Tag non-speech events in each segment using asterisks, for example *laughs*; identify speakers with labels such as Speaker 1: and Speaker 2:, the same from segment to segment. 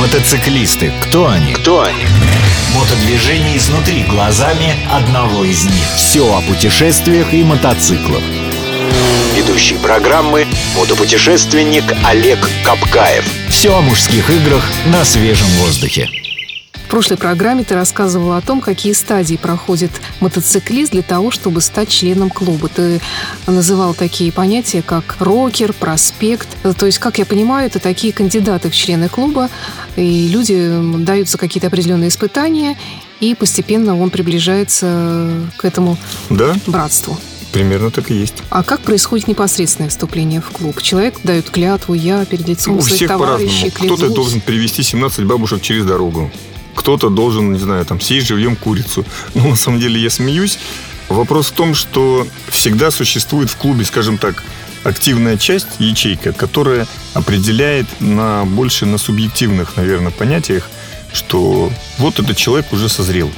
Speaker 1: Мотоциклисты. Кто они?
Speaker 2: Кто они?
Speaker 1: Мотодвижение изнутри глазами одного из них. Все о путешествиях и мотоциклах.
Speaker 2: Ведущий программы мотопутешественник Олег Капкаев.
Speaker 1: Все о мужских играх на свежем воздухе.
Speaker 3: В прошлой программе ты рассказывала о том, какие стадии проходит мотоциклист для того, чтобы стать членом клуба. Ты называл такие понятия, как рокер, проспект. То есть, как я понимаю, это такие кандидаты в члены клуба, и люди даются какие-то определенные испытания, и постепенно он приближается к этому
Speaker 4: Да,
Speaker 3: братству.
Speaker 4: примерно так и есть.
Speaker 3: А как происходит непосредственное вступление в клуб? Человек дает клятву, я перед лицом
Speaker 4: У
Speaker 3: своих
Speaker 4: всех по-разному.
Speaker 3: товарищей
Speaker 4: Кто-то
Speaker 3: клянусь.
Speaker 4: должен перевести 17 бабушек через дорогу. Кто-то должен, не знаю, там, съесть живьем курицу. *laughs* Но на самом деле я смеюсь. Вопрос в том, что всегда существует в клубе, скажем так, активная часть, ячейка, которая определяет на больше на субъективных, наверное, понятиях, что вот этот человек уже созрел,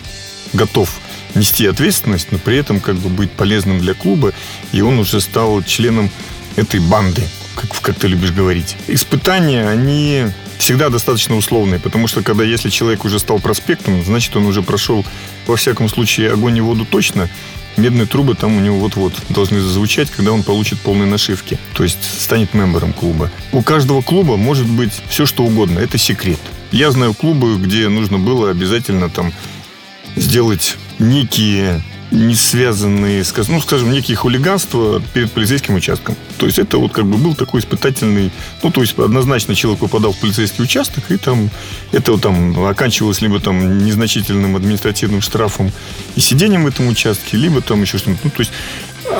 Speaker 4: готов нести ответственность, но при этом как бы быть полезным для клуба, и он уже стал членом этой банды, как, как ты любишь говорить. Испытания, они всегда достаточно условные, потому что когда если человек уже стал проспектом, значит он уже прошел, во всяком случае, огонь и воду точно, медные трубы там у него вот-вот должны зазвучать, когда он получит полные нашивки, то есть станет мембером клуба. У каждого клуба может быть все, что угодно, это секрет. Я знаю клубы, где нужно было обязательно там сделать некие не связанные, сказ- ну, скажем, некие хулиганства перед полицейским участком. То есть это вот как бы был такой испытательный, ну, то есть однозначно человек попадал в полицейский участок, и там это вот там оканчивалось либо там незначительным административным штрафом и сидением в этом участке, либо там еще что-нибудь. Ну, то есть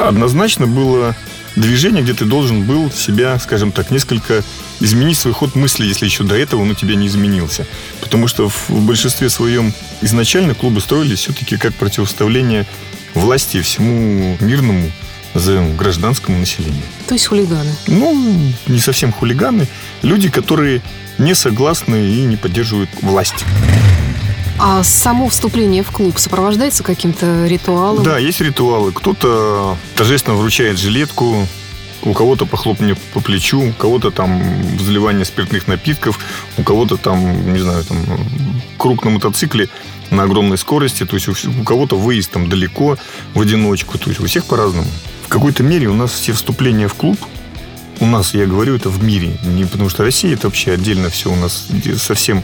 Speaker 4: однозначно было движение, где ты должен был себя, скажем так, несколько изменить свой ход мысли, если еще до этого он у тебя не изменился. Потому что в большинстве своем изначально клубы строились все-таки как противоставление власти всему мирному за гражданскому населению.
Speaker 3: То есть хулиганы.
Speaker 4: Ну, не совсем хулиганы, люди, которые не согласны и не поддерживают власть.
Speaker 3: А само вступление в клуб сопровождается каким-то ритуалом?
Speaker 4: Да, есть ритуалы. Кто-то торжественно вручает жилетку, у кого-то похлопывание по плечу, у кого-то там взливание спиртных напитков, у кого-то там, не знаю, там круг на мотоцикле на огромной скорости, то есть у, у кого-то выезд там далеко в одиночку, то есть у всех по-разному. В какой-то мере у нас все вступления в клуб, у нас, я говорю, это в мире, не потому что Россия это вообще отдельно все у нас совсем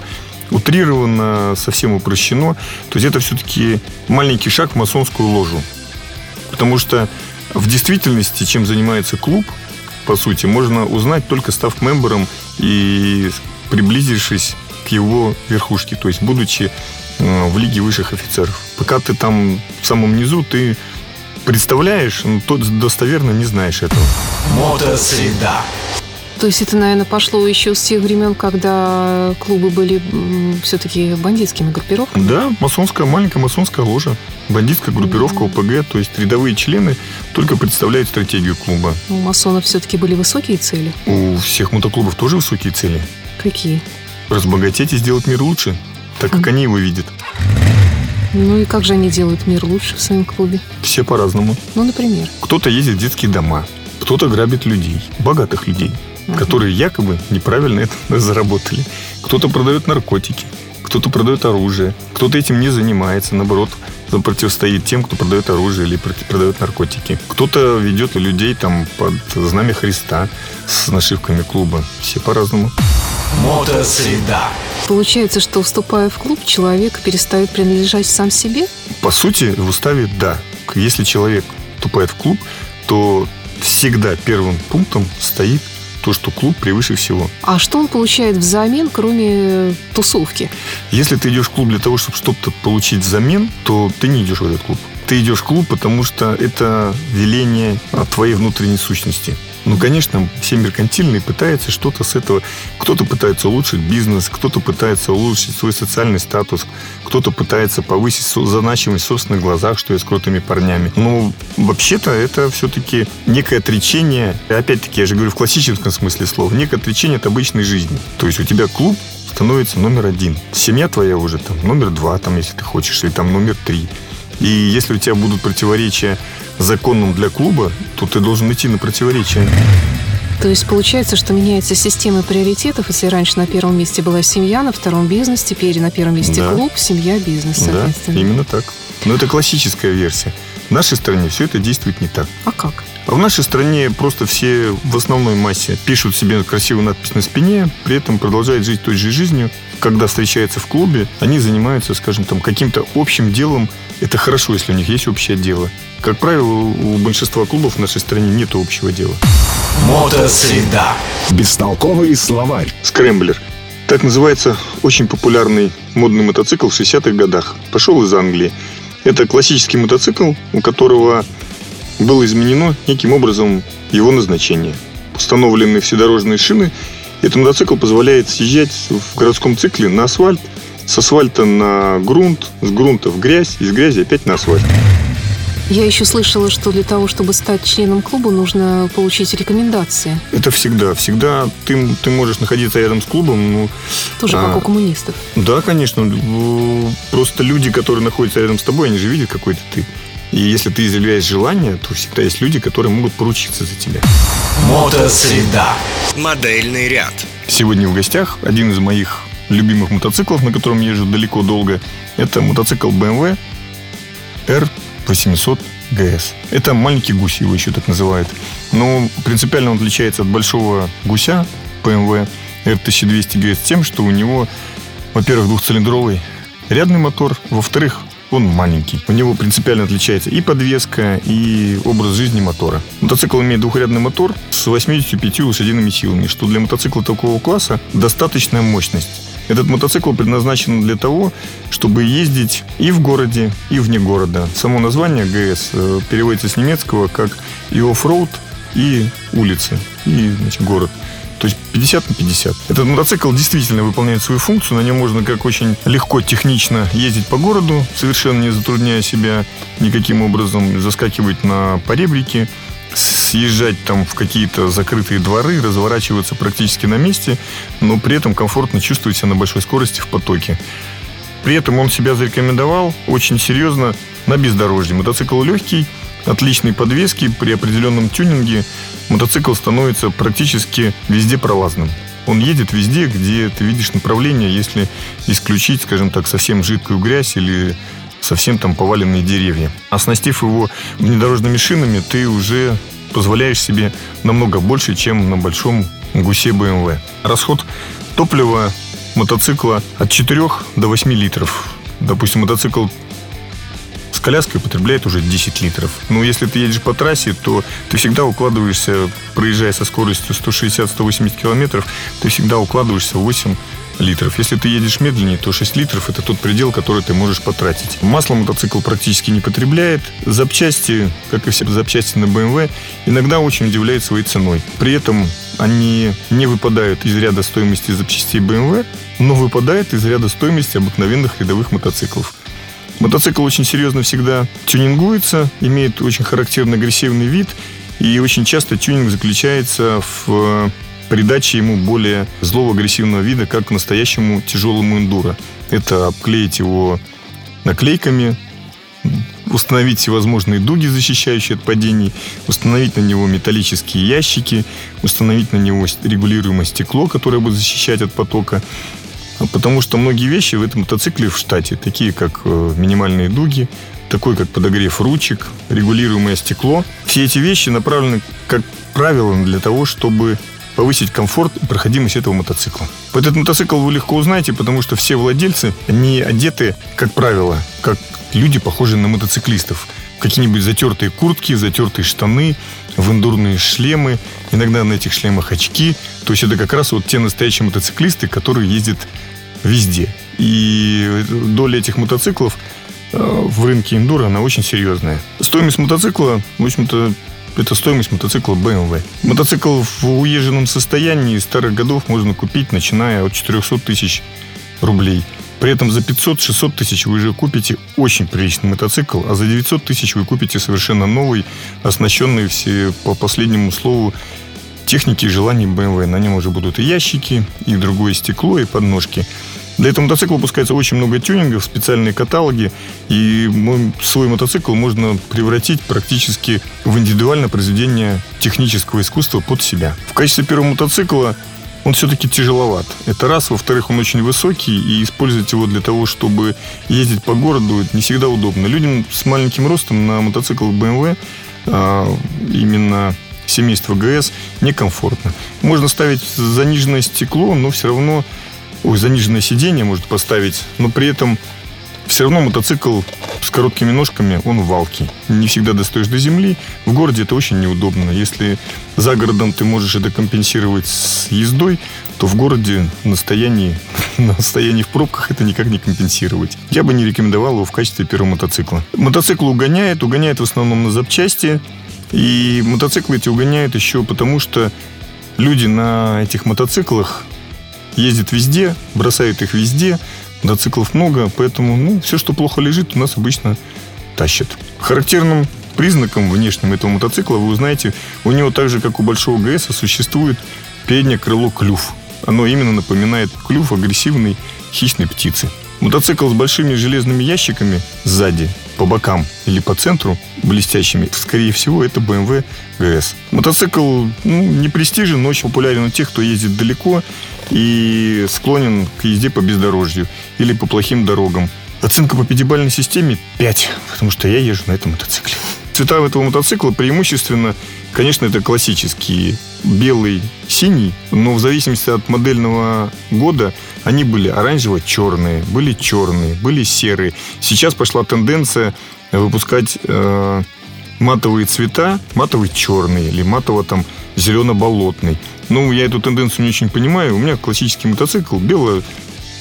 Speaker 4: утрировано, совсем упрощено. То есть это все-таки маленький шаг в масонскую ложу. Потому что в действительности, чем занимается клуб, по сути, можно узнать только став мембером и приблизившись к его верхушке, то есть будучи э, в лиге высших офицеров. Пока ты там в самом низу, ты представляешь, но то достоверно не знаешь этого.
Speaker 1: Мотосреда.
Speaker 3: То есть это, наверное, пошло еще с тех времен, когда клубы были все-таки бандитскими группировками?
Speaker 4: Да, масонская, маленькая масонская ложа. Бандитская группировка ОПГ, то есть рядовые члены только представляют стратегию клуба.
Speaker 3: У масонов все-таки были высокие цели?
Speaker 4: У всех мотоклубов тоже высокие цели.
Speaker 3: Какие?
Speaker 4: Разбогатеть и сделать мир лучше, так как они его видят.
Speaker 3: Ну и как же они делают мир лучше в своем клубе?
Speaker 4: Все по-разному.
Speaker 3: Ну, например.
Speaker 4: Кто-то ездит в детские дома, кто-то грабит людей, богатых людей, которые якобы неправильно это *laughs* заработали. Кто-то продает наркотики, кто-то продает оружие, кто-то этим не занимается, наоборот, противостоит тем, кто продает оружие или продает наркотики. Кто-то ведет людей там под знамя Христа с нашивками клуба. Все по-разному.
Speaker 1: Мотосреда.
Speaker 3: Получается, что вступая в клуб, человек перестает принадлежать сам себе?
Speaker 4: По сути, в уставе да. Если человек вступает в клуб, то всегда первым пунктом стоит то, что клуб превыше всего.
Speaker 3: А что он получает взамен, кроме тусовки?
Speaker 4: Если ты идешь в клуб для того, чтобы что-то получить взамен, то ты не идешь в этот клуб. Ты идешь в клуб, потому что это веление твоей внутренней сущности. Ну, конечно, все меркантильные пытаются что-то с этого. Кто-то пытается улучшить бизнес, кто-то пытается улучшить свой социальный статус, кто-то пытается повысить значимость в собственных глазах, что я с крутыми парнями. Но вообще-то это все-таки некое отречение, опять-таки, я же говорю в классическом смысле слова, некое отречение от обычной жизни. То есть у тебя клуб становится номер один. Семья твоя уже там номер два, там, если ты хочешь, или там номер три. И если у тебя будут противоречия законам для клуба, то ты должен идти на противоречия.
Speaker 3: То есть получается, что меняется система приоритетов. Если раньше на первом месте была семья, на втором бизнес, теперь на первом месте
Speaker 4: Да.
Speaker 3: клуб, семья, бизнес,
Speaker 4: Да,
Speaker 3: соответственно.
Speaker 4: именно так. Но это классическая версия. В нашей стране все это действует не так.
Speaker 3: А как?
Speaker 4: А в нашей стране просто все в основной массе пишут себе красивую надпись на спине, при этом продолжают жить той же жизнью. Когда встречаются в клубе, они занимаются, скажем, там, каким-то общим делом. Это хорошо, если у них есть общее дело. Как правило, у большинства клубов в нашей стране нет общего дела.
Speaker 1: Мотосреда. Бестолковый словарь.
Speaker 4: Скрэмблер. Так называется очень популярный модный мотоцикл в 60-х годах. Пошел из Англии. Это классический мотоцикл, у которого было изменено неким образом его назначение. Установлены вседорожные шины. Этот мотоцикл позволяет съезжать в городском цикле на асфальт, с асфальта на грунт, с грунта в грязь, из грязи опять на асфальт.
Speaker 3: Я еще слышала, что для того, чтобы стать членом клуба, нужно получить рекомендации.
Speaker 4: Это всегда. Всегда ты, ты можешь находиться рядом с клубом, ну,
Speaker 3: Тоже
Speaker 4: А.
Speaker 3: как у коммунистов.
Speaker 4: Да, конечно. Просто люди, которые находятся рядом с тобой, они же видят, какой ты ты. И если ты изъявляешь желание, то всегда есть люди, которые могут поручиться за тебя.
Speaker 1: Мотосреда.
Speaker 5: Модельный ряд.
Speaker 4: Сегодня в гостях один из моих любимых мотоциклов, на котором езжу далеко долго. Это мотоцикл BMW R800 GS. Это маленький гусь, его еще так называют. Но принципиально он отличается от большого гуся BMW R1200 GS тем, что у него, во-первых, двухцилиндровый рядный мотор, во-вторых, он маленький. У него принципиально отличается и подвеска, и образ жизни мотора. Мотоцикл имеет двухрядный мотор с 85 лошадиными силами, что для мотоцикла такого класса достаточная мощность. Этот мотоцикл предназначен для того, чтобы ездить и в городе, и вне города. Само название ГС э, переводится с немецкого как и оффроуд, и улицы, и значит, город. То есть 50 на 50. Этот мотоцикл действительно выполняет свою функцию. На нем можно как очень легко, технично ездить по городу, совершенно не затрудняя себя никаким образом, заскакивать на поребрики, съезжать там в какие-то закрытые дворы, разворачиваться практически на месте, но при этом комфортно чувствовать себя на большой скорости в потоке. При этом он себя зарекомендовал очень серьезно на бездорожье. Мотоцикл легкий, отличной подвески, при определенном тюнинге мотоцикл становится практически везде пролазным. Он едет везде, где ты видишь направление, если исключить, скажем так, совсем жидкую грязь или совсем там поваленные деревья. Оснастив его внедорожными шинами, ты уже позволяешь себе намного больше, чем на большом гусе BMW. Расход топлива мотоцикла от 4 до 8 литров. Допустим, мотоцикл с коляской потребляет уже 10 литров. Но если ты едешь по трассе, то ты всегда укладываешься, проезжая со скоростью 160-180 километров, ты всегда укладываешься в 8 литров. Если ты едешь медленнее, то 6 литров – это тот предел, который ты можешь потратить. Масло мотоцикл практически не потребляет. Запчасти, как и все запчасти на BMW, иногда очень удивляют своей ценой. При этом они не выпадают из ряда стоимости запчастей BMW, но выпадают из ряда стоимости обыкновенных рядовых мотоциклов. Мотоцикл очень серьезно всегда тюнингуется, имеет очень характерный агрессивный вид, и очень часто тюнинг заключается в придаче ему более злого агрессивного вида, как настоящему тяжелому эндуро. Это обклеить его наклейками, установить всевозможные дуги, защищающие от падений, установить на него металлические ящики, установить на него регулируемое стекло, которое будет защищать от потока. Потому что многие вещи в этом мотоцикле в штате, такие как э, минимальные дуги, такой как подогрев ручек, регулируемое стекло. Все эти вещи направлены, как правило, для того, чтобы повысить комфорт и проходимость этого мотоцикла. Этот мотоцикл вы легко узнаете, потому что все владельцы, они одеты, как правило, как люди, похожие на мотоциклистов. Какие-нибудь затертые куртки, затертые штаны, в эндурные шлемы, иногда на этих шлемах очки. То есть это как раз вот те настоящие мотоциклисты, которые ездят везде. И доля этих мотоциклов э, в рынке эндуро, она очень серьезная. Стоимость мотоцикла, в общем-то, это стоимость мотоцикла BMW. Мотоцикл в уезженном состоянии старых годов можно купить, начиная от 400 тысяч рублей. При этом за 500-600 тысяч вы уже купите очень приличный мотоцикл, а за 900 тысяч вы купите совершенно новый, оснащенный все по последнему слову техники и желаний BMW. На нем уже будут и ящики, и другое стекло, и подножки. Для этого мотоцикла выпускается очень много тюнингов, специальные каталоги, и свой мотоцикл можно превратить практически в индивидуальное произведение технического искусства под себя. В качестве первого мотоцикла он все-таки тяжеловат. Это раз. Во-вторых, он очень высокий, и использовать его для того, чтобы ездить по городу, не всегда удобно. Людям с маленьким ростом на мотоциклах BMW а, именно семейство ГС некомфортно. Можно ставить заниженное стекло, но все равно ой, заниженное сиденье можно поставить, но при этом все равно мотоцикл с короткими ножками, он валкий. Не всегда достаешь до земли. В городе это очень неудобно. Если за городом ты можешь это компенсировать с ездой, то в городе на стоянии, *laughs* на стоянии в пробках это никак не компенсировать. Я бы не рекомендовал его в качестве первого мотоцикла. Мотоцикл угоняет, угоняет в основном на запчасти. И мотоциклы эти угоняют еще потому, что люди на этих мотоциклах ездят везде, бросают их везде, мотоциклов много, поэтому ну, все, что плохо лежит, у нас обычно тащат. Характерным признаком внешним этого мотоцикла вы узнаете, у него так же, как у большого ГС, существует переднее крыло клюв. Оно именно напоминает клюв агрессивной хищной птицы. Мотоцикл с большими железными ящиками сзади, по бокам или по центру, блестящими, скорее всего, это BMW GS. Мотоцикл ну, не престижен, но очень популярен у тех, кто ездит далеко и склонен к езде по бездорожью или по плохим дорогам. Оценка по пятибалльной системе 5, потому что я езжу на этом мотоцикле. Цвета этого мотоцикла преимущественно, конечно, это классические белый, синий, но в зависимости от модельного года они были оранжево-черные, были черные, были серые. Сейчас пошла тенденция выпускать э, матовые цвета, матовый черный или матово там зелено-болотный. Ну, я эту тенденцию не очень понимаю. У меня классический мотоцикл бело,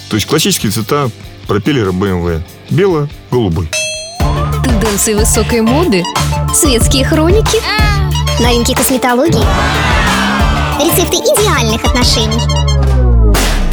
Speaker 4: то есть классические цвета пропеллера BMW. Бело-голубой.
Speaker 5: Тенденции высокой моды, светские хроники,
Speaker 6: новинки косметологии, рецепты идеальных отношений.